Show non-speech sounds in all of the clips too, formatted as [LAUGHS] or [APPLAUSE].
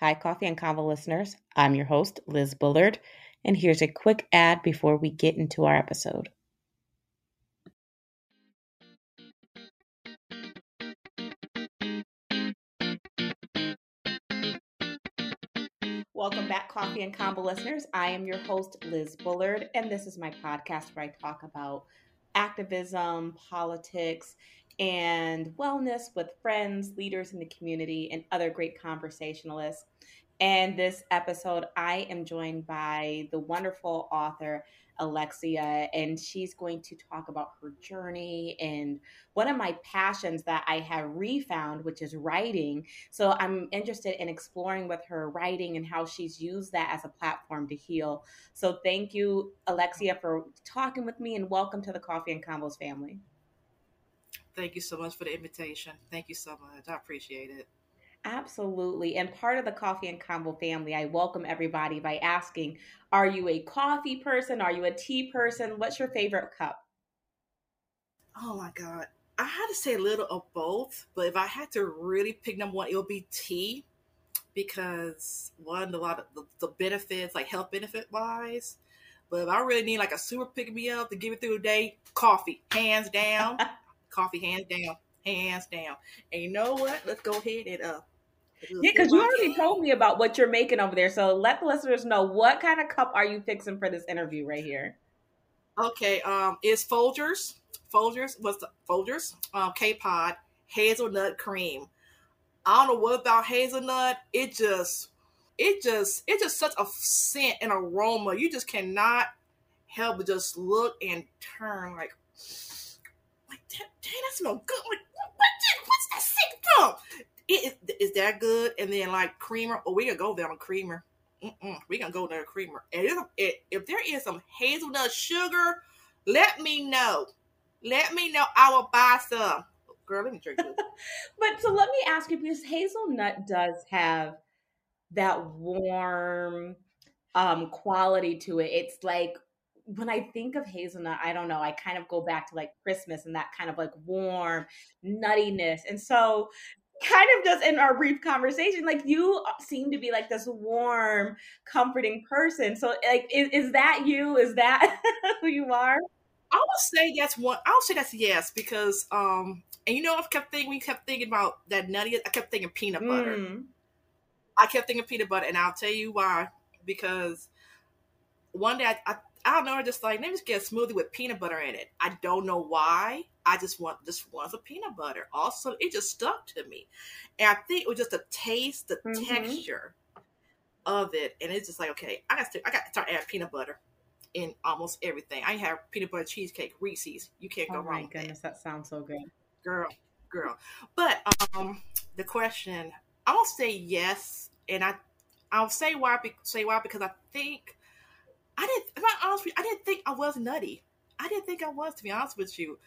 Hi, Coffee and Convo listeners. I'm your host, Liz Bullard, and here's a quick ad before we get into our episode. Welcome back, Coffee and Convo listeners. I am your host, Liz Bullard, and this is my podcast where I talk about activism, politics, and wellness with friends, leaders in the community, and other great conversationalists. And this episode, I am joined by the wonderful author Alexia, and she's going to talk about her journey and one of my passions that I have refound, which is writing. So I'm interested in exploring with her writing and how she's used that as a platform to heal. So thank you, Alexia, for talking with me, and welcome to the Coffee and Convos family. Thank you so much for the invitation. Thank you so much. I appreciate it. Absolutely. And part of the Coffee and Convo family, I welcome everybody by asking Are you a coffee person? Are you a tea person? What's your favorite cup? Oh my God. I had to say a little of both, but if I had to really pick number one, it would be tea because one, a lot of the, the benefits, like health benefit wise. But if I really need like a super pick me up to give it through the day, coffee, hands down. [LAUGHS] coffee, hands down, hands down. And you know what? Let's go ahead and uh, yeah, because you already told me about what you're making over there. So let the listeners know what kind of cup are you fixing for this interview right here. Okay, um, it's Folgers. Folgers what's the Folgers? Um, K Pod hazelnut cream. I don't know what about hazelnut. It just, it just, it's just such a scent and aroma. You just cannot help but just look and turn like dang, that smell good. Like, what, what's that scent from? it is, is that good? And then like creamer, oh, we gonna go there on creamer. Mm-mm, we gonna go there creamer. And if, if, if there is some hazelnut sugar, let me know. Let me know. I will buy some. Girl, let me drink this. [LAUGHS] but so let me ask you because hazelnut does have that warm um quality to it. It's like when I think of hazelnut, I don't know, I kind of go back to like Christmas and that kind of like warm nuttiness. And so kind of just in our brief conversation, like you seem to be like this warm, comforting person. So, like, is, is that you? Is that [LAUGHS] who you are? I would say that's one. I would say that's yes because, um, and you know, I kept thinking we kept thinking about that nutty. I kept thinking peanut butter. Mm. I kept thinking peanut butter, and I'll tell you why. Because one day I, I, I don't know, I just like let me just get a smoothie with peanut butter in it. I don't know why. I just want just wants a peanut butter. Also, it just stuck to me, and I think it was just the taste, the mm-hmm. texture of it, and it's just like okay, I got to I got to start adding peanut butter in almost everything. I have peanut butter cheesecake, Reese's. You can't go oh wrong. My goodness, that. that sounds so good, girl, girl. But um, the question, I'll say yes, and I I'll say why say why because I think I didn't. If I'm honest with you, I didn't think I was nutty. I didn't think I was, to be honest with you.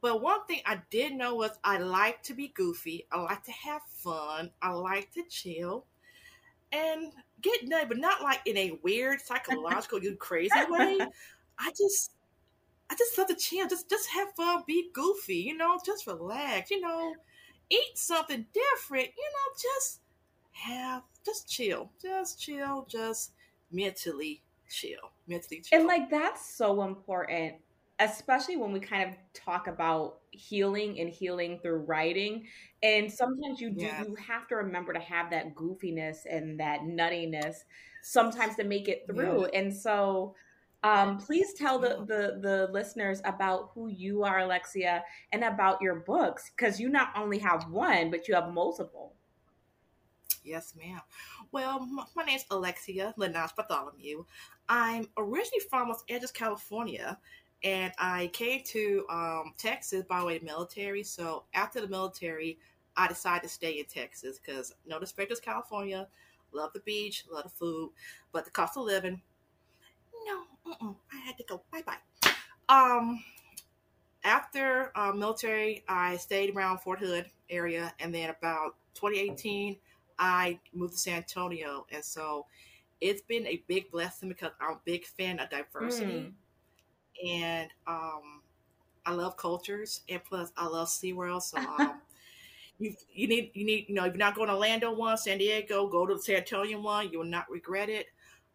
But one thing I did know was I like to be goofy. I like to have fun. I like to chill and get nutty, but not like in a weird psychological, you crazy way. [LAUGHS] I just, I just love to chill. Just, just have fun. Be goofy. You know, just relax. You know, eat something different. You know, just have, just chill. Just chill. Just mentally chill. Mentally chill. And like that's so important especially when we kind of talk about healing and healing through writing and sometimes you do yeah. you have to remember to have that goofiness and that nuttiness sometimes to make it through yeah. and so um, please tell the, the the listeners about who you are alexia and about your books because you not only have one but you have multiple yes ma'am well my, my name's alexia linash bartholomew i'm originally from los angeles california and I came to um, Texas by way of military. So after the military, I decided to stay in Texas because no disrespect to California, love the beach, love the food, but the cost of living, no, I had to go. Bye bye. Um, after uh, military, I stayed around Fort Hood area, and then about 2018, I moved to San Antonio, and so it's been a big blessing because I'm a big fan of diversity. Mm and um, I love cultures, and plus I love SeaWorld. So um, [LAUGHS] you you need you need you know if you're not going to Orlando one, San Diego, go to the San Antonio one. You will not regret it.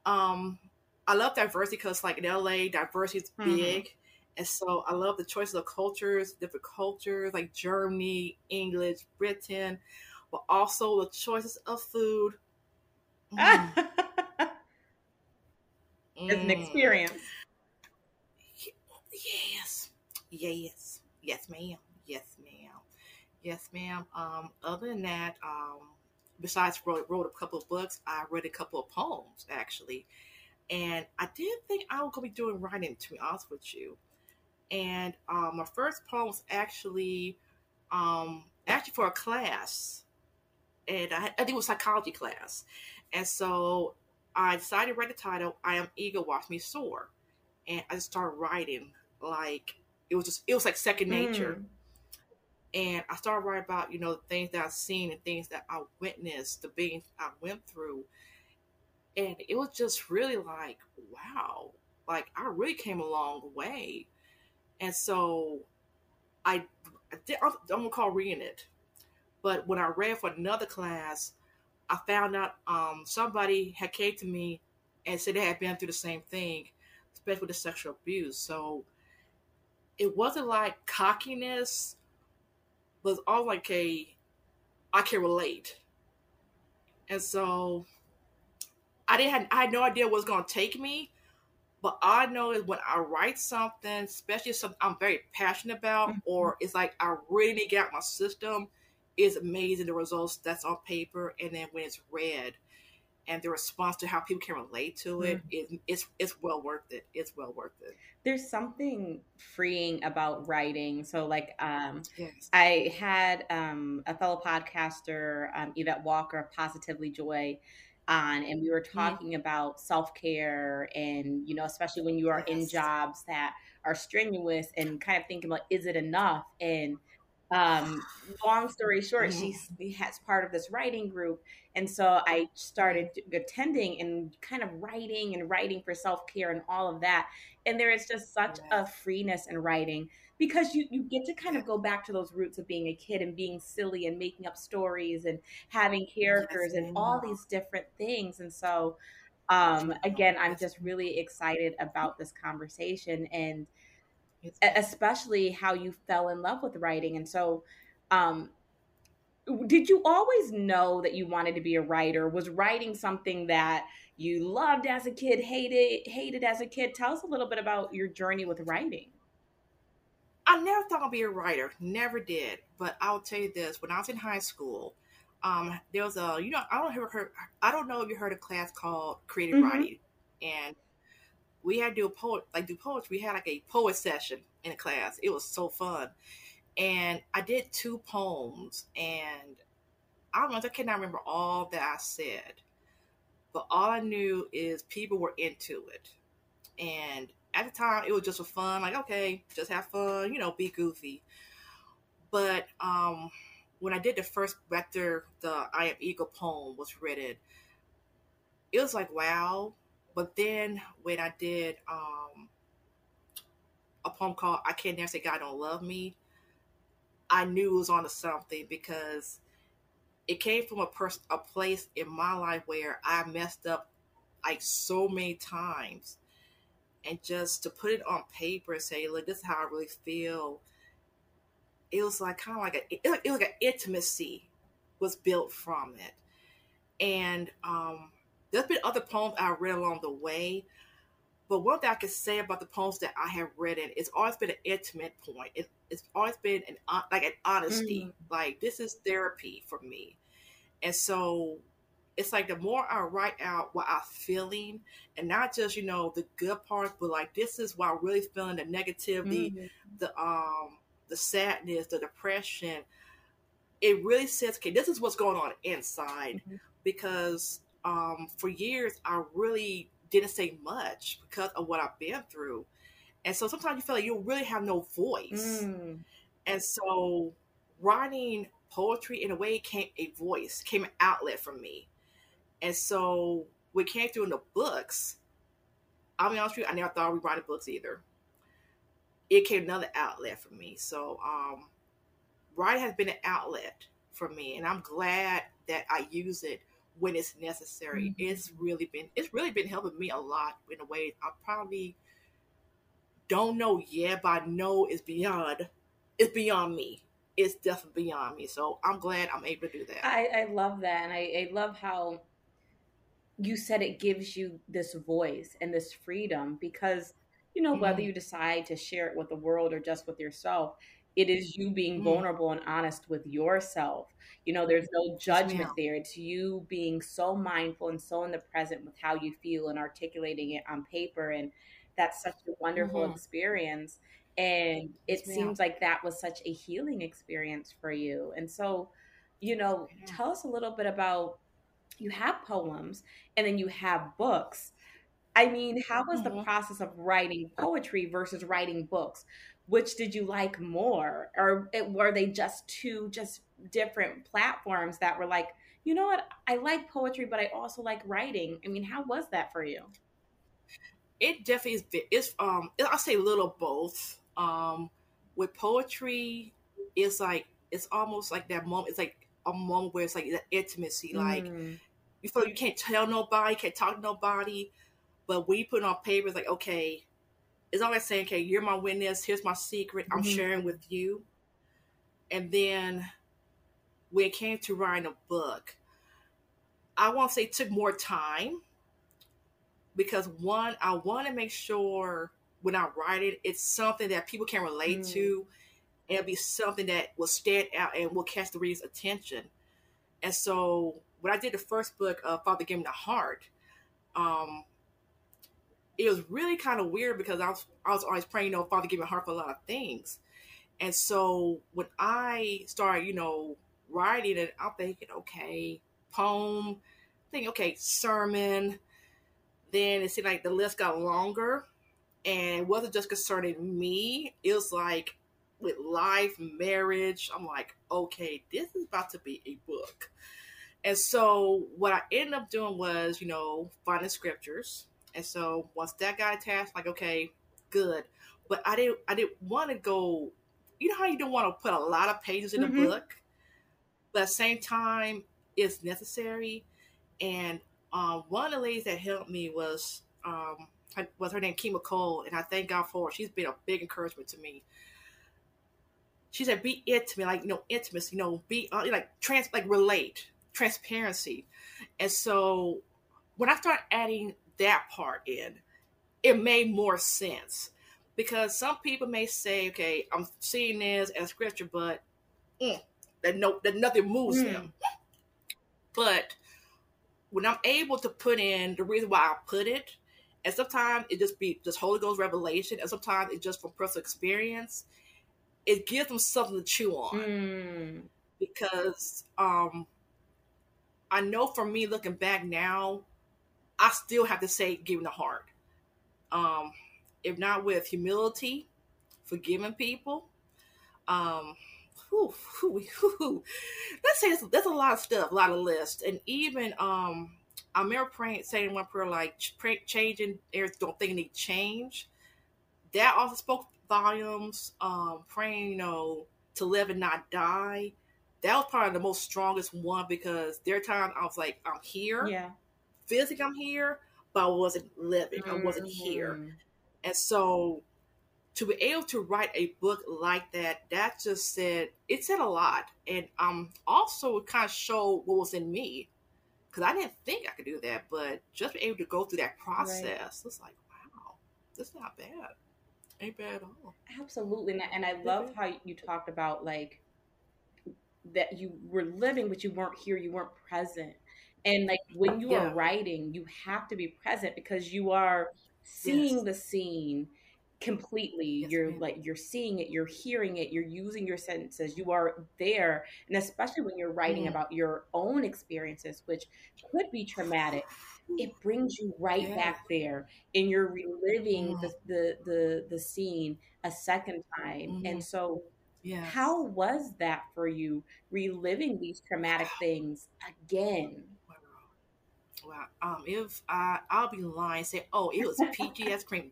Um, I love diversity because like in LA, diversity is mm-hmm. big. And so I love the choices of cultures, different cultures like Germany, English, Britain, but also the choices of food. [LAUGHS] Mm. it's an experience. Yes, yes, yes, ma'am, yes, ma'am, yes, ma'am. Um, other than that, um, besides wrote, wrote a couple of books, I read a couple of poems actually, and I didn't think I was gonna be doing writing. To be honest with you, and um, my first poem was actually um, actually for a class, and I, I think it was psychology class, and so I decided to write the title "I Am Eagle Watch Me Soar," and I just started writing like it was just it was like second nature. Mm. And I started writing about, you know, the things that I've seen and things that I witnessed, the things I went through. And it was just really like, wow, like I really came a long way. And so I, I did, I'm gonna call reading it. But when I read for another class, I found out um, somebody had came to me and said they had been through the same thing, especially with the sexual abuse. So it wasn't like cockiness, but all like a I can relate. And so I didn't have, I had no idea what was gonna take me, but all I know is when I write something, especially something I'm very passionate about, mm-hmm. or it's like I really need to get out my system, is amazing the results that's on paper, and then when it's read, and the response to how people can relate to it mm-hmm. is it's it's well worth it. It's well worth it. There's something freeing about writing. So like um yes. I had um a fellow podcaster, um, Yvette Walker of Positively Joy on and we were mm-hmm. talking mm-hmm. about self-care and you know especially when you are yes. in jobs that are strenuous and kind of thinking about is it enough and um, long story short, mm-hmm. she has part of this writing group. And so I started attending and kind of writing and writing for self care and all of that. And there is just such a freeness in writing because you, you get to kind of go back to those roots of being a kid and being silly and making up stories and having characters yes, and all these different things. And so, um, again, I'm just really excited about this conversation. And especially how you fell in love with writing. And so, um, did you always know that you wanted to be a writer? Was writing something that you loved as a kid, hated hated as a kid? Tell us a little bit about your journey with writing. I never thought I'd be a writer, never did. But I'll tell you this: when I was in high school, um, there was a you know I don't ever heard I don't know if you heard a class called creative mm-hmm. writing, and we had to do a poet like do poetry. We had like a poet session in a class. It was so fun. And I did two poems and I don't know, I cannot remember all that I said. But all I knew is people were into it. And at the time it was just for fun, like okay, just have fun, you know, be goofy. But um when I did the first vector, the I Am Eagle poem was written, it was like wow, but then when I did um, a poem called "I Can't Never Say God Don't Love Me," I knew it was onto something because it came from a person, a place in my life where I messed up like so many times, and just to put it on paper and say, "Look, this is how I really feel." It was like kind of like a, it, it was like an intimacy was built from it, and um, there's been other poems I read along the way, but one thing I can say about the poems that I have read written, it's always been an intimate point. It, it's always been an like an honesty. Mm. Like this is therapy for me, and so it's like the more I write out what I'm feeling, and not just you know the good parts, but like this is what I'm really feeling the negativity, mm. the um the sadness, the depression. It really says, okay, this is what's going on inside, mm-hmm. because um, for years, I really didn't say much because of what I've been through. And so sometimes you feel like you really have no voice. Mm. And so writing poetry in a way came a voice, came an outlet for me. And so what came through in the books, I'll be honest with you, I never thought we'd write books either. It came another outlet for me. So um, writing has been an outlet for me, and I'm glad that I use it when it's necessary. Mm-hmm. It's really been it's really been helping me a lot in a way I probably don't know yet, but I know it's beyond it's beyond me. It's definitely beyond me. So I'm glad I'm able to do that. I, I love that, and I, I love how you said it gives you this voice and this freedom because you know mm-hmm. whether you decide to share it with the world or just with yourself it is you being mm-hmm. vulnerable and honest with yourself. You know there's no judgment there. It's you being so mindful and so in the present with how you feel and articulating it on paper and that's such a wonderful mm-hmm. experience and it seems like that was such a healing experience for you. And so you know tell us a little bit about you have poems and then you have books. I mean how was mm-hmm. the process of writing poetry versus writing books which did you like more? Or were they just two just different platforms that were like you know what? I like poetry but i also like writing. I mean how was that for you? It definitely is it's um i'll say a little both. Um with poetry it's like it's almost like that moment it's like a moment where it's like the intimacy like mm. you feel like you can't tell nobody can't talk to nobody but when you put it on paper it's like okay it's always saying okay you're my witness here's my secret i'm mm-hmm. sharing with you and then when it came to writing a book i want to say it took more time because one, I want to make sure when I write it, it's something that people can relate mm. to and it'll be something that will stand out and will catch the reader's attention. And so when I did the first book, uh, Father Give Me the Heart, um, it was really kind of weird because I was I was always praying, you know, Father give me a heart for a lot of things. And so when I started, you know, writing it, I'm thinking, okay, poem, thinking, okay, sermon, then it seemed like the list got longer and it wasn't just concerning me. It was like with life, marriage. I'm like, okay, this is about to be a book. And so what I ended up doing was, you know, finding scriptures. And so once that got attached, like, okay, good. But I didn't I didn't want to go, you know how you don't want to put a lot of pages in mm-hmm. a book, but at the same time, it's necessary. And um, one of the ladies that helped me was um, was her name Kima Cole, and I thank God for her. She's been a big encouragement to me. She said, "Be intimate, like you know, intimacy, you know, be uh, like trans, like relate, transparency." And so when I started adding that part in, it made more sense because some people may say, "Okay, I'm seeing this as scripture, but mm, that no, that nothing moves mm. them." But when I'm able to put in the reason why I put it, and sometimes it just be just Holy Ghost revelation, and sometimes it's just from personal experience. It gives them something to chew on mm. because um, I know for me looking back now, I still have to say giving the heart. Um, if not with humility, forgiving people, um, whew, whew, whew, let's say that's a lot of stuff, a lot of lists, and even um, I remember praying, saying one prayer like changing don't think need change. That also spoke volumes. Um, praying, you know, to live and not die. That was probably the most strongest one because there are times I was like, I'm here, yeah, physically I'm here, but I wasn't living, mm-hmm. I wasn't here, mm-hmm. and so to be able to write a book like that, that just said it said a lot, and um also it kind of showed what was in me because I didn't think I could do that, but just be able to go through that process, right. it's like wow, that's not bad, ain't bad at all. Absolutely, and I love how you talked about like that you were living, but you weren't here, you weren't present. And like when you yeah. are writing, you have to be present because you are seeing yes. the scene completely yes, you're ma'am. like you're seeing it you're hearing it you're using your senses you are there and especially when you're writing mm. about your own experiences which could be traumatic it brings you right yeah. back there and you're reliving mm. the, the, the the scene a second time mm. and so yes. how was that for you reliving these traumatic things again Wow. Um, if I I'll be lying, say, oh, it was [LAUGHS] PG ice cream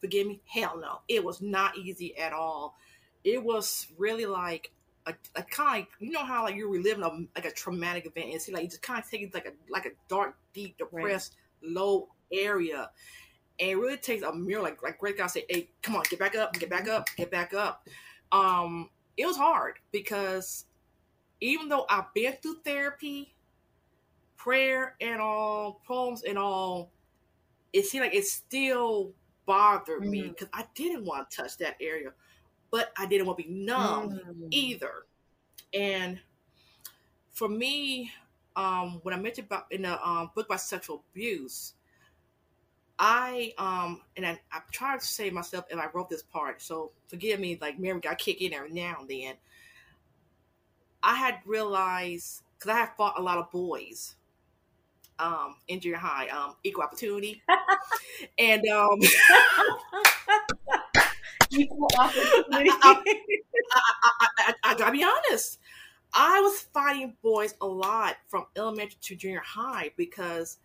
forgive me? Hell no. It was not easy at all. It was really like a, a kind of you know how like you're reliving a like a traumatic event and see like you just kind of take it like a like a dark, deep, depressed, right. low area. And it really takes a mirror, like like great guy say, "Hey, come on, get back up, get back up, get back up." Um, it was hard because even though I've been through therapy, prayer and all, poems and all, it seemed like it still bothered mm-hmm. me because I didn't want to touch that area, but I didn't want to be numb mm-hmm. either. And for me, um, when I mentioned about in the um, book about sexual abuse, I um and I, I tried to say myself and I wrote this part, so forgive me, like Mary got kick in every now and then. I had realized because I have fought a lot of boys um, in junior high, um, equal opportunity, [LAUGHS] and um, [LAUGHS] equal opportunity. I, I, I, I, gotta be honest. I was fighting boys a lot from elementary to junior high because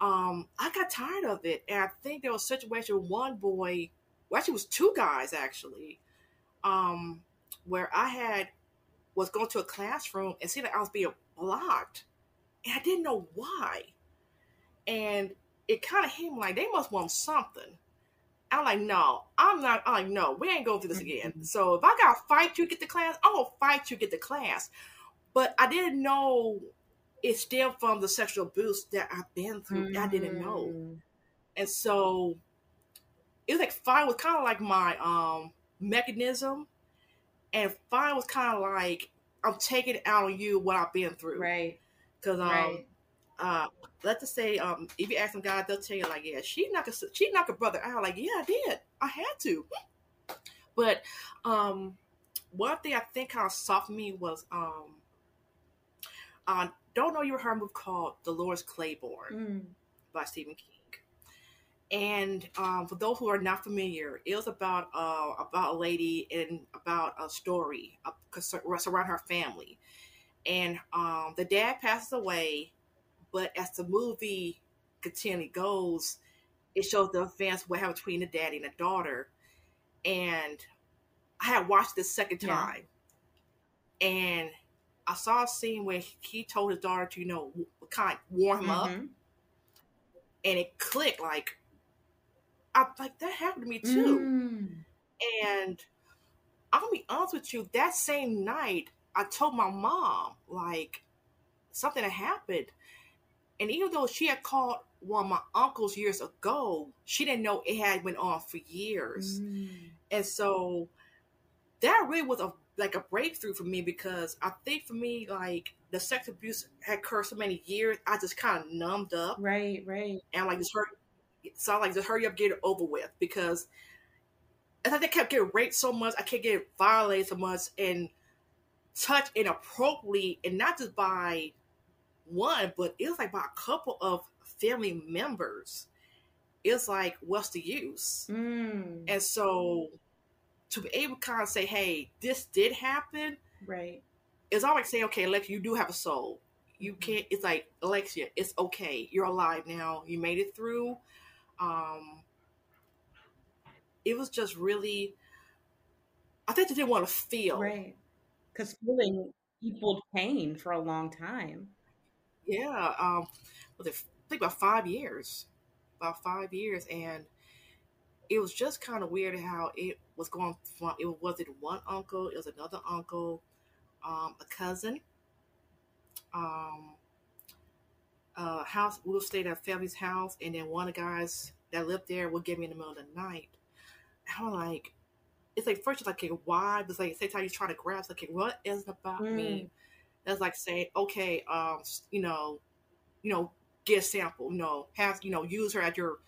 um, I got tired of it, and I think there was a situation one boy, well, actually, it was two guys actually, um, where I had was going to a classroom and see that I was being blocked, and I didn't know why, and it kind of hit me like they must want something. I'm like, no, I'm not. I'm like, no, we ain't going through this again. [LAUGHS] So if I gotta fight you to get the class, I'm gonna fight you to get the class. But I didn't know it stemmed from the sexual abuse that I've been through. Mm-hmm. I didn't know, mm. and so it was like fine was kind of like my um mechanism, and fine was kind of like I'm taking out on you what I've been through, right? Because um, right. uh, let's just say um, if you ask some guys, they'll tell you like, yeah, she knocked a she knocked a brother out. Like, yeah, I did, I had to, but um, one thing I think kind of softened me was um, uh, don't know you ever heard a movie called Dolores Claiborne mm. by Stephen King. And um, for those who are not familiar, it was about uh, about a lady and about a story uh, around her family. And um, the dad passes away, but as the movie continually goes, it shows the events what happened between the daddy and the daughter. And I had watched this second time, yeah. and I saw a scene where he told his daughter to, you know, kind of warm mm-hmm. up, and it clicked. Like, I like that happened to me too. Mm. And I'm gonna be honest with you. That same night, I told my mom like something had happened, and even though she had called one of my uncles years ago, she didn't know it had went on for years, mm. and so that really was a like a breakthrough for me because I think for me, like the sex abuse had occurred so many years, I just kind of numbed up. Right, right. And like, just hurry, so I like just hurry up, get it over with because I think they kept getting raped so much, I can't get violated so much and touched inappropriately, and not just by one, but it was like by a couple of family members. It's like, what's the use? Mm. And so to be able to kind of say, hey, this did happen. Right. It's always saying, okay, Alexia, you do have a soul. You mm-hmm. can't, it's like, Alexia, it's okay. You're alive now. You made it through. Um, it was just really, I think they didn't want to feel. Right. Because feeling equaled pain for a long time. Yeah. Um, was I think about five years. About five years. And it was just kind of weird how it was going from it wasn't one uncle, it was another uncle, um, a cousin, um, uh, house. We would stay at a family's house, and then one of the guys that lived there would get me in the middle of the night. I'm like, it's like first you're like, okay, why? But It's like same time you try to grasp, like, okay, what is it about mm. me? That's like saying, okay, um, you know, you know, get a sample, you know, have you know, use her at your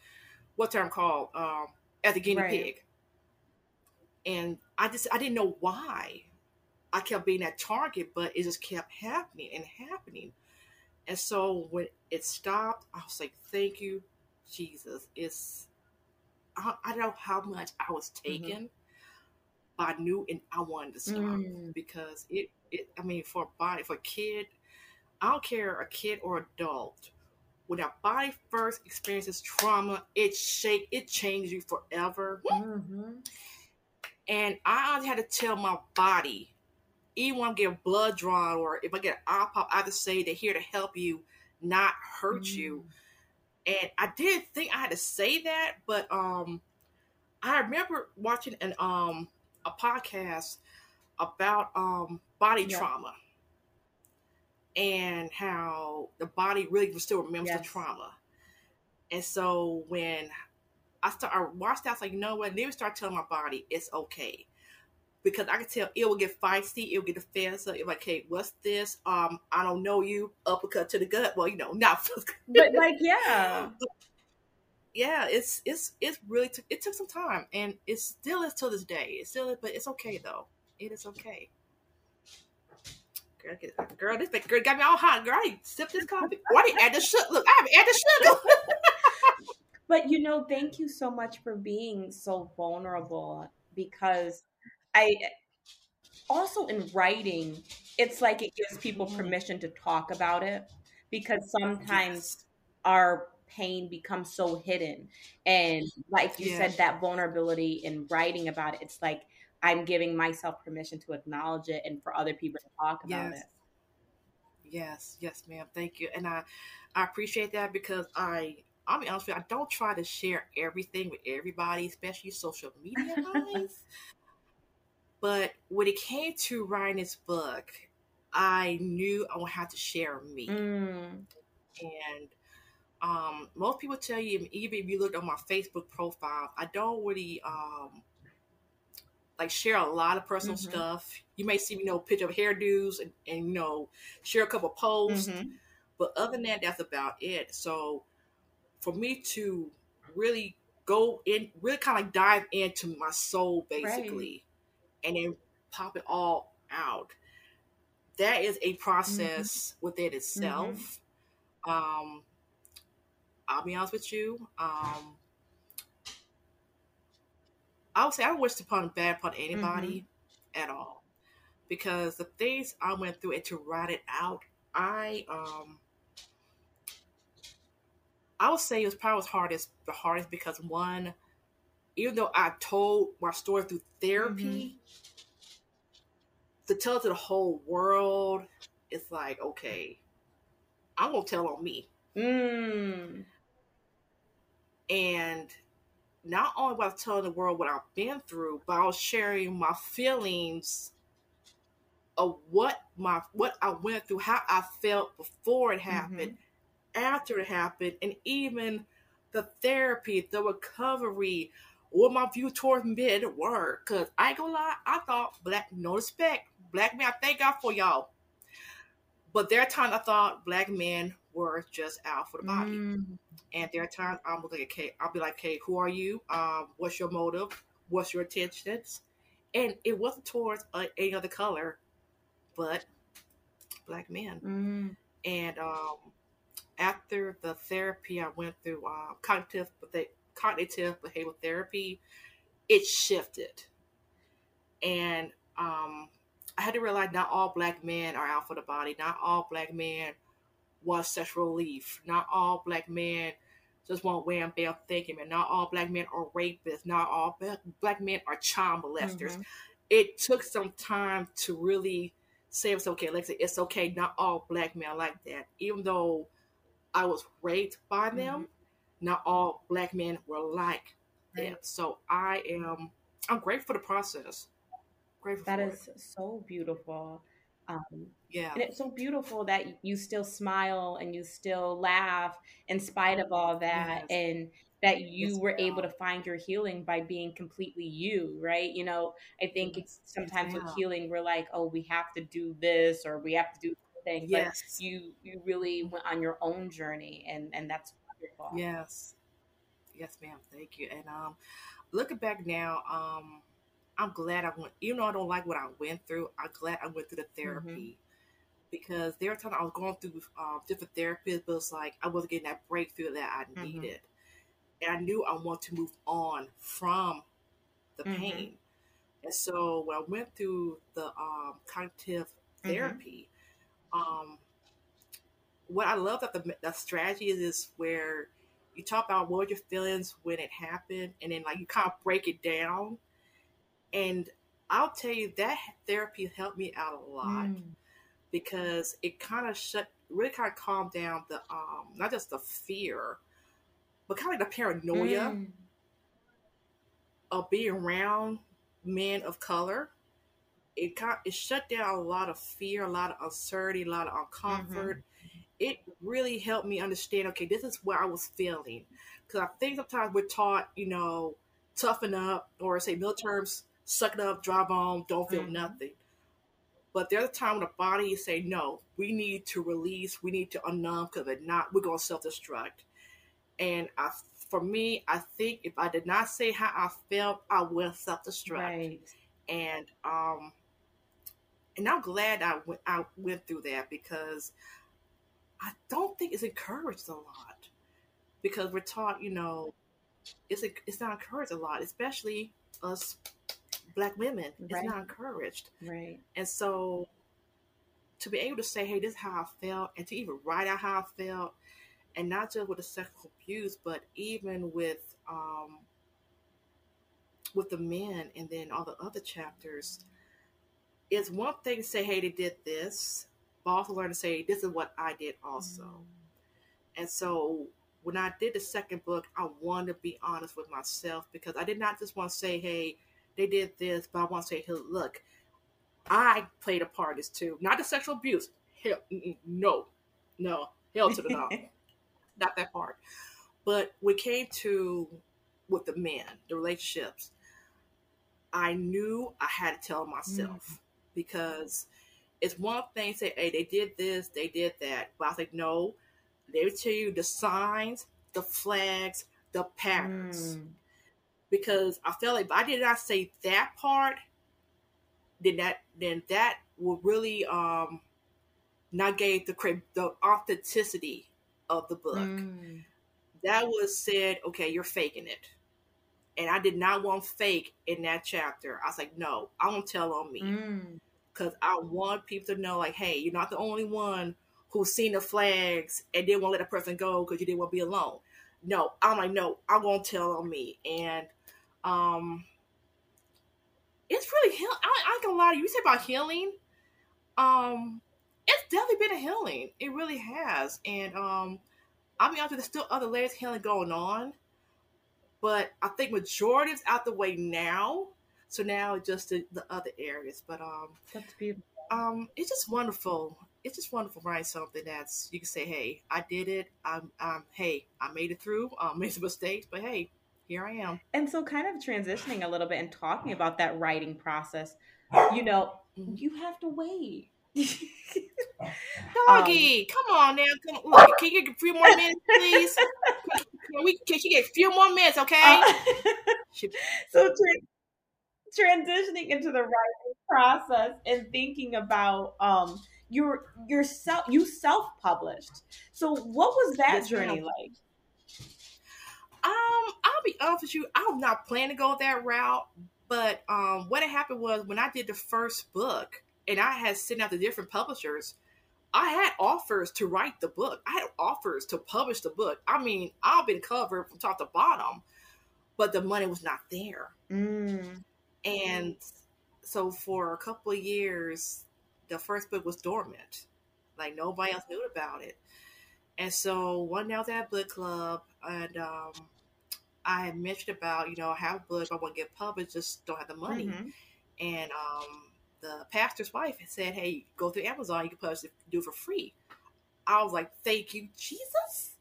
what term called um as a guinea right. pig. And I just I didn't know why I kept being that target, but it just kept happening and happening. And so when it stopped, I was like, "Thank you, Jesus." It's I, I don't know how much I was mm-hmm. taken, mm-hmm. But I knew and I wanted to stop mm. because it, it. I mean, for a body, for a kid, I don't care a kid or adult when our body first experiences trauma, it shake, it changes you forever. Mm-hmm. And I had to tell my body, even when I get blood drawn or if I get an eye pop, I just say they're here to help you, not hurt mm. you. And I didn't think I had to say that, but um, I remember watching an um a podcast about um body yeah. trauma and how the body really still remembers yes. the trauma. And so when I start I watched that, I was like, you know what? Let me start telling my body it's okay. Because I can tell it will get feisty, it will get defensive. It's like, hey, what's this? Um, I don't know you. Uppercut to the gut. Well, you know, [LAUGHS] not. but like, yeah, yeah, it's it's it's really took it took some time, and it still is till this day. It still but it's okay though. It is okay. Girl, get, girl this girl got me all hot. Girl, I sip this coffee. Why did add the sugar? Look, I haven't added sugar. but you know, thank you so much for being so vulnerable because I also in writing, it's like it gives people mm-hmm. permission to talk about it because sometimes yes. our pain becomes so hidden. And like you said, that vulnerability in writing about it, it's like I'm giving myself permission to acknowledge it and for other people to talk about yes. it. Yes, yes, ma'am. Thank you. And I I appreciate that because I I'll be honest with you, I don't try to share everything with everybody, especially social media guys. [LAUGHS] but when it came to writing this book, I knew I would have to share me. Mm. And um, most people tell you, even if you look on my Facebook profile, I don't really um, like share a lot of personal mm-hmm. stuff. You may see me, you know, picture of hairdos and, and you know, share a couple posts. Mm-hmm. But other than that, that's about it. So for me to really go in, really kind of dive into my soul basically, right. and then pop it all out. That is a process mm-hmm. within itself. Mm-hmm. Um, I'll be honest with you. Um, I would say I wish upon bad upon anybody mm-hmm. at all, because the things I went through and to write it out, I um, I would say it was probably the hardest. The hardest because one, even though I told my story through therapy, mm-hmm. to tell it to the whole world, it's like okay, I'm gonna tell on me. Mm. And not only was I telling the world what I've been through, but I was sharing my feelings of what my what I went through, how I felt before it happened, mm-hmm. after it happened, and even the therapy, the recovery, what my view towards men were. Cause I ain't gonna lie, I thought black no respect, black men, I thank God for y'all. But there are times I thought black men were just out for the body. Mm. And there are times I'm like, okay, I'll be like, okay, who are you? Um, what's your motive? What's your intentions? And it wasn't towards uh, any other color, but black men. Mm. And um, after the therapy I went through, uh, cognitive cognitive behavioral therapy, it shifted, and um, I had to realize not all black men are out for the body. Not all black men want sexual relief. Not all black men just want wham bam thinking man. Not all black men are rapists. Not all black men are child molesters. Mm-hmm. It took some time to really say it's okay. Alexia. it's okay. Not all black men like that. Even though I was raped by them, mm-hmm. not all black men were like right. that. So I am. I'm grateful for the process. Grateful. That is it. so beautiful. Um, yeah. And it's so beautiful that you still smile and you still laugh in spite of all that. Yes. And that you yes, were able to find your healing by being completely you, right? You know, I think it's sometimes yes, with healing, we're like, oh, we have to do this or we have to do thing. Yes. But you you really went on your own journey and and that's wonderful. Yes. Yes, ma'am. Thank you. And um looking back now, um I'm glad I went, even though I don't like what I went through, I'm glad I went through the mm-hmm. therapy. Mm-hmm. Because there were times I was going through um, different therapies, but it's like I wasn't getting that breakthrough that I mm-hmm. needed. And I knew I wanted to move on from the mm-hmm. pain. And so when I went through the um, cognitive mm-hmm. therapy, um, what I love that the, the strategy is, is where you talk about what your feelings when it happened, and then like you kind of break it down and I'll tell you that therapy helped me out a lot mm. because it kind of shut, really kind of calmed down the, um, not just the fear, but kind of like the paranoia mm. of being around men of color. It kind of, it shut down a lot of fear, a lot of uncertainty, a lot of uncomfort. Mm-hmm. It really helped me understand. Okay, this is where I was feeling because I think sometimes we're taught, you know, toughen up or say middle terms, suck it up, drive on, don't feel mm-hmm. nothing. But there's a time when the body say, no, we need to release, we need to unnumb because if not, we're going to self destruct. And I, for me, I think if I did not say how I felt, I would self destruct. Right. And um, and I'm glad I went I went through that because I don't think it's encouraged a lot because we're taught, you know, it's a, it's not encouraged a lot, especially us black women. Right. It's not encouraged. Right. And so to be able to say, hey, this is how I felt, and to even write out how I felt, and not just with the sexual abuse, but even with um, with the men, and then all the other chapters. It's one thing to say, hey, they did this, but also learn to say, this is what I did also. Mm. And so when I did the second book, I wanted to be honest with myself because I did not just want to say, hey, they did this, but I want to say, hey, look, I played a part in this too. Not the sexual abuse. Hell, no, no, hell to the no. [LAUGHS] not that part. But we came to with the men, the relationships. I knew I had to tell myself mm. because it's one thing say, hey, they did this, they did that. But I was like, no, they would tell you the signs, the flags, the patterns. Mm. Because I felt like if I did not say that part, then that then that will really um not gave the the authenticity of the book. Mm. That was said, okay, you're faking it. And I did not want fake in that chapter. I was like, no, I won't tell on me. Because mm. I want people to know, like, hey, you're not the only one who's seen the flags and didn't want to let a person go because you didn't want to be alone. No, I'm like, no, I'm gonna tell on me. And um it's really heal I, I ain't gonna lie to you. You say about healing. Um it's definitely been a healing. It really has. And um I'll be honest there's still other layers of healing going on. But I think majority is out the way now. So now it's just the, the other areas. But um that's beautiful. Um, it's just wonderful it's just wonderful writing something that's you can say, hey, I did it. I'm, I'm hey, I made it through. I [LAUGHS] made some mistakes, but hey, here I am. And so, kind of transitioning a little bit and talking about that writing process, you know, you have to wait. [LAUGHS] Doggy, um, come on now. Come, look, can you get a few more minutes, please? Can we? Can she get a few more minutes? Okay. Uh, [LAUGHS] so tra- transitioning into the writing process and thinking about um, you're you're self you self published. So what was that journey like? Um, I'll be honest with you, I'm not planning to go that route. But um, what had happened was when I did the first book, and I had sent out to different publishers, I had offers to write the book. I had offers to publish the book. I mean, I've been covered from top to bottom, but the money was not there. Mm. And so for a couple of years, the first book was dormant. Like nobody else knew about it. And so one day I was at a book club and um, I had mentioned about, you know, I have a book, I want to get published, just don't have the money. Mm-hmm. And um, the pastor's wife said, Hey, go through Amazon, you can publish it, do it for free. I was like, Thank you, Jesus.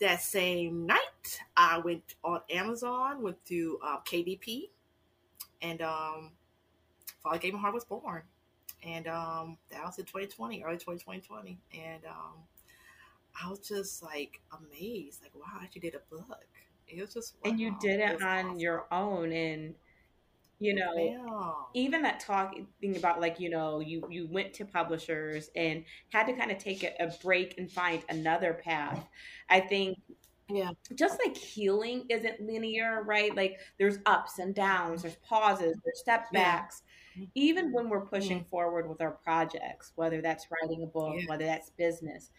That same night, I went on Amazon, went through uh, KDP, and um, Father Gave Me Heart was born and um, that was in 2020, early 2020, and um, I was just like amazed, like wow, I actually did a book. It was just wow. and you did it, it on awesome. your own, and you know, yeah. even that talking thing about like you know, you you went to publishers and had to kind of take a, a break and find another path. I think yeah just like healing isn't linear right like there's ups and downs there's pauses there's step backs even when we're pushing mm-hmm. forward with our projects, whether that's writing a book, yeah. whether that's business,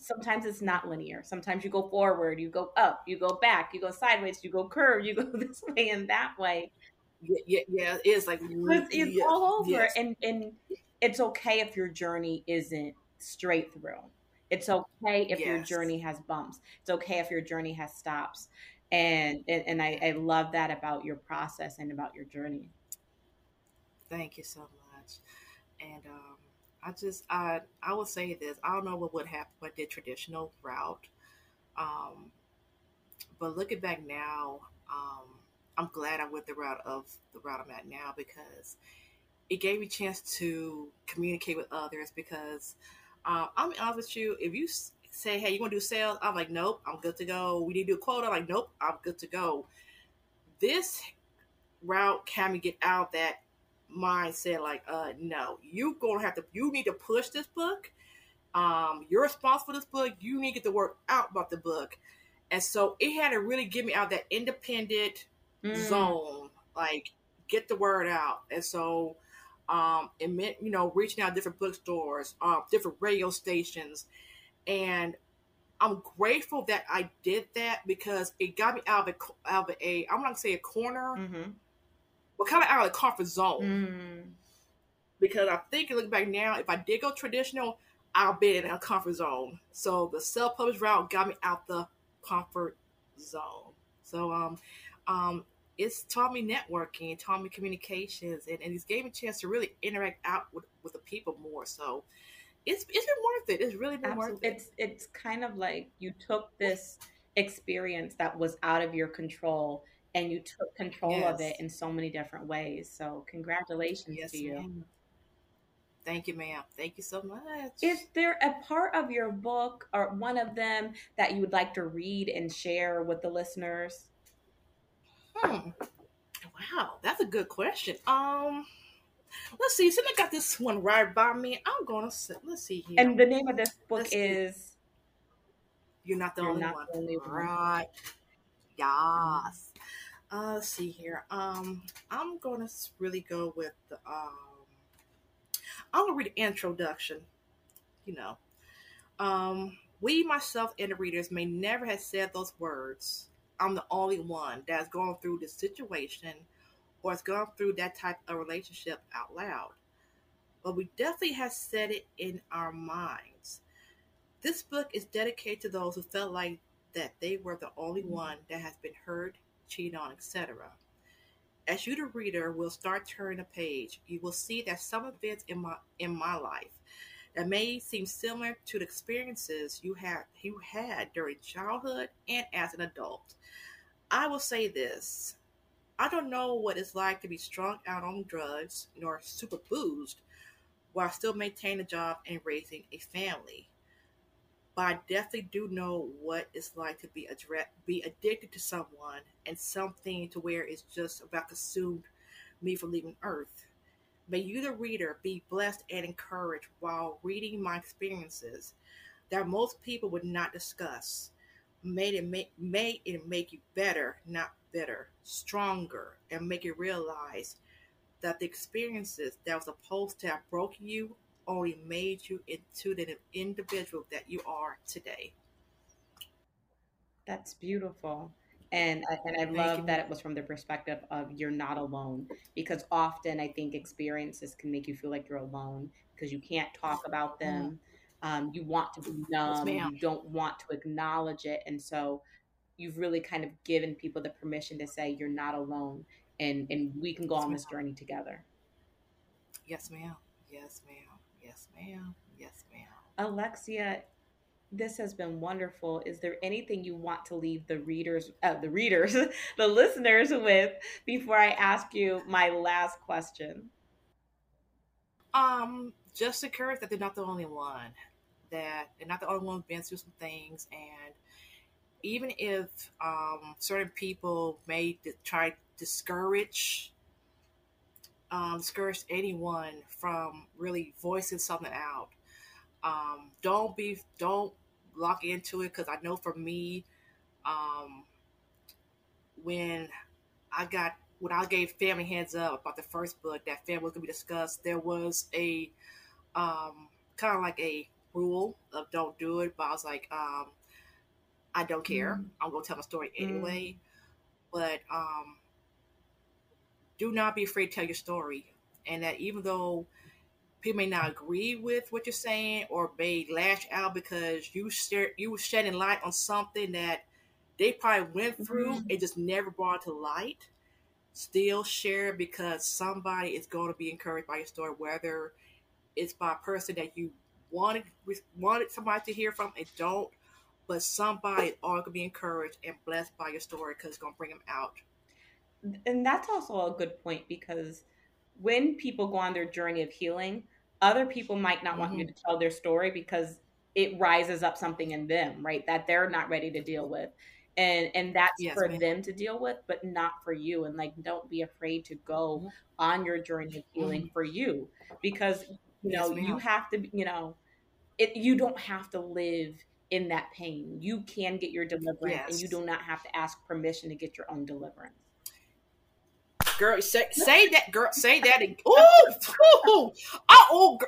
sometimes it's not linear. Sometimes you go forward, you go up, you go back, you go sideways, you go curve, you go [LAUGHS] this way and that way. Yeah, yeah, yeah it is like it's, it's yeah, all over, yes. and and it's okay if your journey isn't straight through. It's okay if yes. your journey has bumps. It's okay if your journey has stops. And and, and I, I love that about your process and about your journey. Thank you so much. And um, I just I I will say this. I don't know what would happen with the traditional route. Um, but looking back now, um, I'm glad I went the route of the route I'm at now because it gave me a chance to communicate with others because um, I'm honest with you. If you say, "Hey, you want to do sales?" I'm like, "Nope, I'm good to go." We need to do a quota. I'm like, "Nope, I'm good to go." This route can me get out that mindset. Like, uh, no, you gonna have to. You need to push this book. Um, you're responsible for this book. You need to get the word out about the book. And so it had to really get me out that independent mm. zone, like get the word out. And so um, it meant, you know, reaching out different bookstores, uh, different radio stations. And I'm grateful that I did that because it got me out of a, out of a I'm not gonna say a corner, mm-hmm. But kind of out of the comfort zone. Mm. Because I think looking back now, if I did go traditional, I'll be in a comfort zone. So the self-published route got me out the comfort zone. So um, um, it's taught me networking, it taught me communications, and, and it's gave me a chance to really interact out with, with the people more. So it's it's been worth it. It's really been Absolutely. worth it. It's it's kind of like you took this experience that was out of your control and you took control yes. of it in so many different ways. So congratulations yes, to you. Ma'am. Thank you, ma'am. Thank you so much. Is there a part of your book or one of them that you would like to read and share with the listeners? Hmm. Wow, that's a good question. Um, let's see. Since I got this one right by me, I'm gonna sit. Let's see here. And the name of this book let's is see. "You're Not the You're Only not One." The only one. Right. Yes. Uh, let's see here. Um, I'm gonna really go with the um. I'm gonna read the introduction. You know, um, we myself and the readers may never have said those words I'm the only one that's gone through this situation or has gone through that type of relationship out loud. But we definitely have said it in our minds. This book is dedicated to those who felt like that they were the only one that has been hurt, cheated on, etc. As you, the reader, will start turning a page, you will see that some events in my in my life that may seem similar to the experiences you have you had during childhood and as an adult. I will say this. I don't know what it's like to be strung out on drugs nor super boozed while still maintaining a job and raising a family. But I definitely do know what it's like to be adre- be addicted to someone and something to where it's just about consumed me from leaving Earth. May you, the reader, be blessed and encouraged while reading my experiences that most people would not discuss. May it make, may it make you better, not better, stronger, and make you realize that the experiences that was supposed to have broken you only made you into the individual that you are today. That's beautiful and and I love that it was from the perspective of you're not alone because often I think experiences can make you feel like you're alone because you can't talk about mm-hmm. them. Um, you want to be numb. Yes, you don't want to acknowledge it, and so you've really kind of given people the permission to say you're not alone, and and we can go yes, on this journey together. Yes, ma'am. Yes, ma'am. Yes, ma'am. Yes, ma'am. Alexia, this has been wonderful. Is there anything you want to leave the readers, uh, the readers, [LAUGHS] the listeners with before I ask you my last question? Um, just to encourage that they're not the only one. That they're not the only one been through some things, and even if um, certain people may try to discourage, um, discourage anyone from really voicing something out um, don't be don't lock into it because I know for me, um, when I got when I gave family heads up about the first book that family was gonna be discussed, there was a um, kind of like a rule of don't do it, but I was like, um, I don't care. Mm. I'm gonna tell my story anyway. Mm. But um, do not be afraid to tell your story. And that even though people may not agree with what you're saying or may lash out because you share, you were shedding light on something that they probably went through mm-hmm. and just never brought to light, still share because somebody is going to be encouraged by your story, whether it's by a person that you wanted wanted somebody to hear from and don't, but somebody all going to be encouraged and blessed by your story because it's going to bring them out. And that's also a good point because when people go on their journey of healing, other people might not mm-hmm. want you mm-hmm. to tell their story because it rises up something in them, right? That they're not ready to deal with. And and that's yes, for ma'am. them to deal with, but not for you. And like don't be afraid to go mm-hmm. on your journey of healing mm-hmm. for you. Because you know, yes, you have to, you know, it you don't have to live in that pain. You can get your deliverance yes. and you do not have to ask permission to get your own deliverance. Girl, say, say that, girl, say that. Ooh, ooh, oh, oh,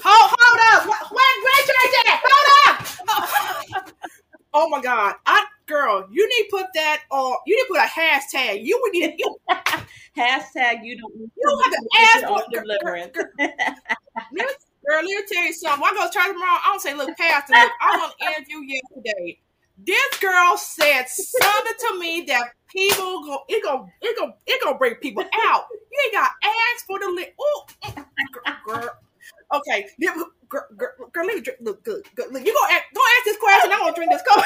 hold, hold up. Where's your? Hold up. [LAUGHS] Oh my God. I, girl, you need to put that on, you need to put a hashtag. You would need you, [LAUGHS] hashtag you don't, you don't have to ask for deliverance. Girl, [LAUGHS] girl, let me tell you something. When I go to church tomorrow, I don't say, look, Pastor, look, I want to interview yesterday. This girl said something to me that people go it go it go it gonna bring people out. You ain't got ask for the lip. Oh, girl. Okay, girl, girl, girl, let me drink. Look good, good. Look, you go ask, go ask this question. I'm gonna drink this cup.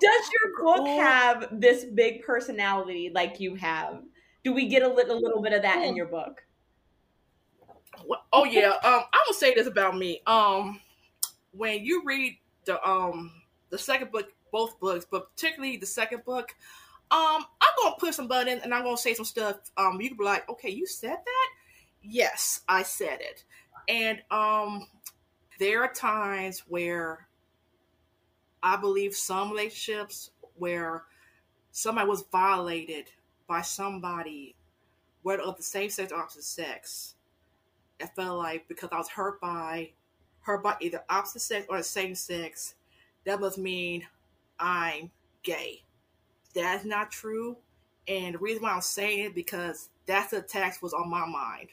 Does your book have this big personality like you have? Do we get a little, a little bit of that in your book? Oh yeah. Um, I'm gonna say this about me. Um, when you read the um the second book, both books, but particularly the second book, um, I'm gonna put some buttons and I'm gonna say some stuff. Um, you can be like, okay, you said that? Yes, I said it. And um, there are times where I believe some relationships where somebody was violated by somebody, whether of the same sex or opposite sex. I felt like because I was hurt by her by either opposite sex or the same sex, that must mean I'm gay. That's not true. And the reason why I'm saying it because that's the text was on my mind.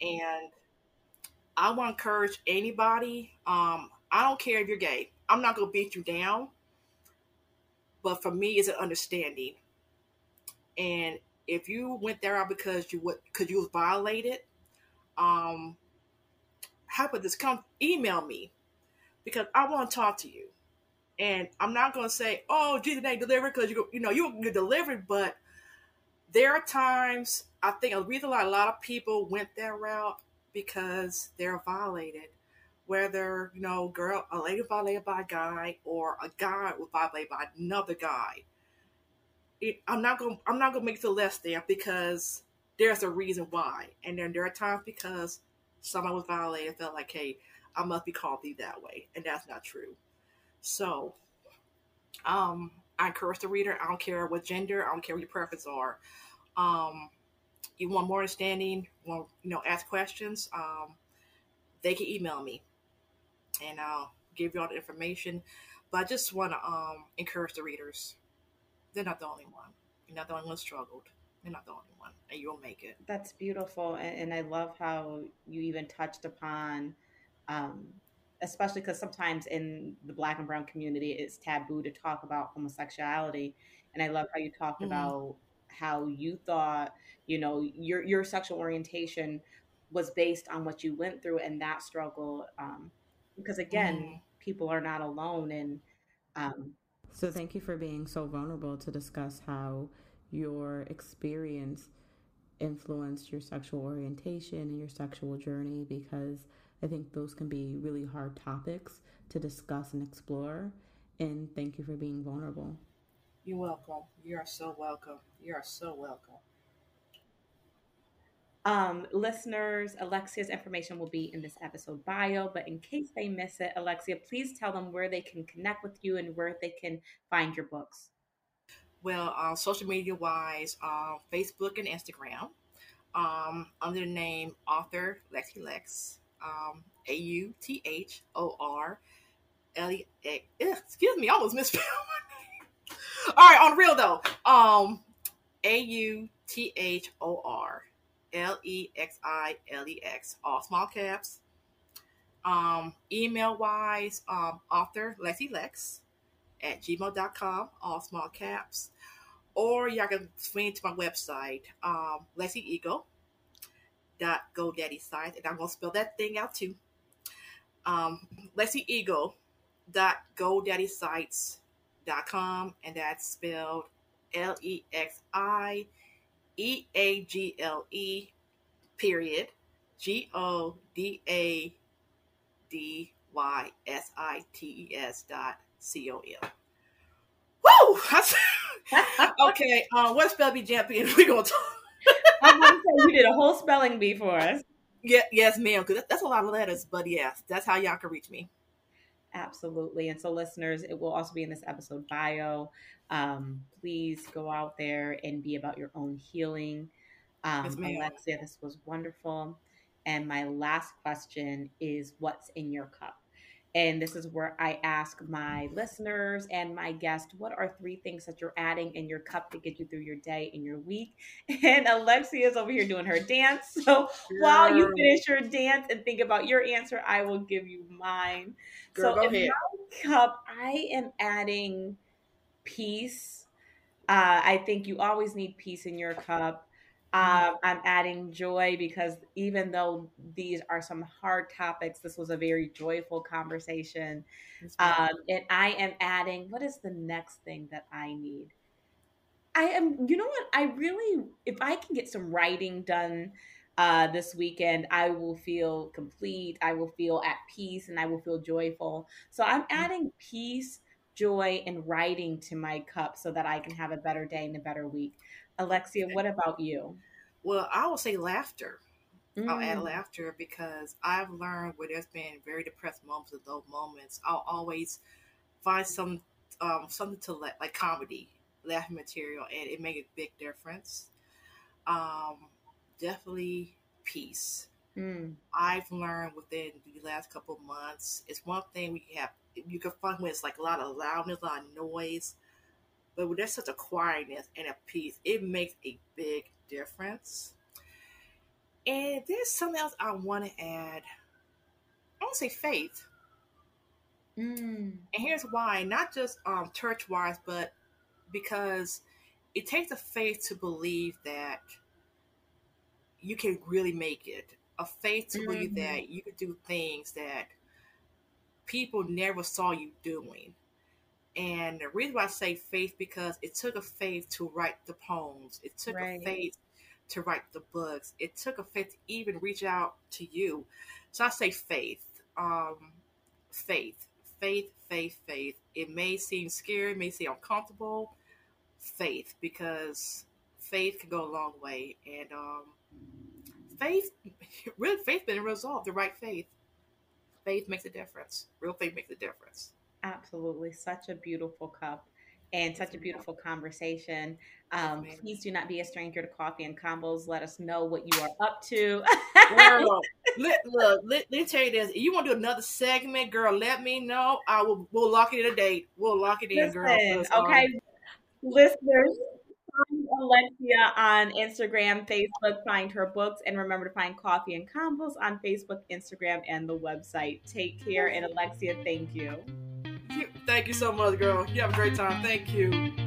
And I want to encourage anybody. Um, I don't care if you're gay. I'm not gonna beat you down. But for me, it's an understanding. And if you went there out because you would because you was violated, um, how about this? Come email me because I want to talk to you. And I'm not going to say, oh, Jesus ain't delivered because you, you know, you get delivered. But there are times, I think a reason why a lot of people went that route because they're violated. Whether, you know, girl, a lady violated by a guy or a guy was violated by another guy. It, I'm not going. I'm not going to make feel less than because there's a reason why, and then there are times because someone was violated, felt like, hey, I must be called thee that way. And that's not true. So um, I encourage the reader, I don't care what gender, I don't care what your preferences are. Um, you want more understanding, want you know, ask questions, um, they can email me and I'll give you all the information. But I just want to um, encourage the readers. They're not the only one. You're not the only one struggled. You're not the only one, and you'll make it. That's beautiful, and, and I love how you even touched upon, um, especially because sometimes in the Black and Brown community, it's taboo to talk about homosexuality, and I love how you talked mm-hmm. about how you thought, you know, your your sexual orientation was based on what you went through and that struggle. Um, because again, mm-hmm. people are not alone, and um, so thank you for being so vulnerable to discuss how your experience influenced your sexual orientation and your sexual journey because I think those can be really hard topics to discuss and explore. And thank you for being vulnerable. You're welcome. You are so welcome. You are so welcome. Um, listeners, Alexia's information will be in this episode bio, but in case they miss it, Alexia, please tell them where they can connect with you and where they can find your books. Well, uh, social media wise, uh, Facebook and Instagram, um, under the name author Lexi Lex, um, A U T H O R L E A. Excuse me, I almost misspelled my name. [LAUGHS] All right, on real though, um, A U T H O R L E X I L E X, all small caps. Um, email wise, um, author Lexi Lex at gmail.com, all small caps. Or y'all can swing to my website, um, Lexi Eagle dot GoDaddy site, and I'm gonna spell that thing out too. Um, Lexi Eagle dot GoDaddy sites dot com, and that's spelled L E X I E A G L E period G O D A D Y S I T E S dot C O M. Woo! [LAUGHS] okay, um, what spell bee champion [LAUGHS] we gonna talk? I'm gonna say you did a whole spelling bee for us. Yeah, yes, ma'am. Because that's a lot of letters, but yes, that's how y'all can reach me. Absolutely. And so, listeners, it will also be in this episode bio. Um, please go out there and be about your own healing. Um, yes, Alexia, this was wonderful. And my last question is what's in your cup? And this is where I ask my listeners and my guests, what are three things that you're adding in your cup to get you through your day and your week? [LAUGHS] And Alexia is over here doing her dance. [LAUGHS] So Girl. while you finish your dance and think about your answer, I will give you mine. Girl, so in ahead. my cup, I am adding peace. Uh, I think you always need peace in your cup. Um, I'm adding joy because even though these are some hard topics, this was a very joyful conversation. Um, and I am adding, what is the next thing that I need? I am, you know what? I really, if I can get some writing done uh, this weekend, I will feel complete. I will feel at peace and I will feel joyful. So I'm adding peace, joy, and writing to my cup so that I can have a better day and a better week. Alexia, what about you? Well, I will say laughter. Mm. I'll add mm. laughter because I've learned where there's been very depressed moments of those moments, I'll always find some um, something to let like comedy, laughing material, and it make a big difference. Um, definitely peace. Mm. I've learned within the last couple months, it's one thing we have you can find when it's like a lot of loudness, a lot of noise, but when there's such a quietness and a peace, it makes a big difference. And there's something else I want to add. I want to say faith. Mm. And here's why not just um, church wise, but because it takes a faith to believe that you can really make it. A faith to mm-hmm. believe that you can do things that people never saw you doing. And the reason why I say faith because it took a faith to write the poems. It took right. a faith to write the books. It took a faith to even reach out to you. So I say faith. Um, faith. Faith, faith, faith. It may seem scary, may seem uncomfortable. Faith, because faith can go a long way. And um, faith, [LAUGHS] really, faith been a result, the right faith. Faith makes a difference. Real faith makes a difference. Absolutely. Such a beautiful cup and such a beautiful conversation. Um, please do not be a stranger to Coffee and Convos. Let us know what you are up to. girl, [LAUGHS] let, look, let, let me tell you this. If you want to do another segment, girl, let me know. I will. We'll lock it in a date. We'll lock it in, Listen, girl. Um, okay, listeners. Find Alexia on Instagram, Facebook. Find her books, and remember to find Coffee and Convos on Facebook, Instagram, and the website. Take care, and Alexia, thank you. Thank you so much, girl. You have a great time. Thank you.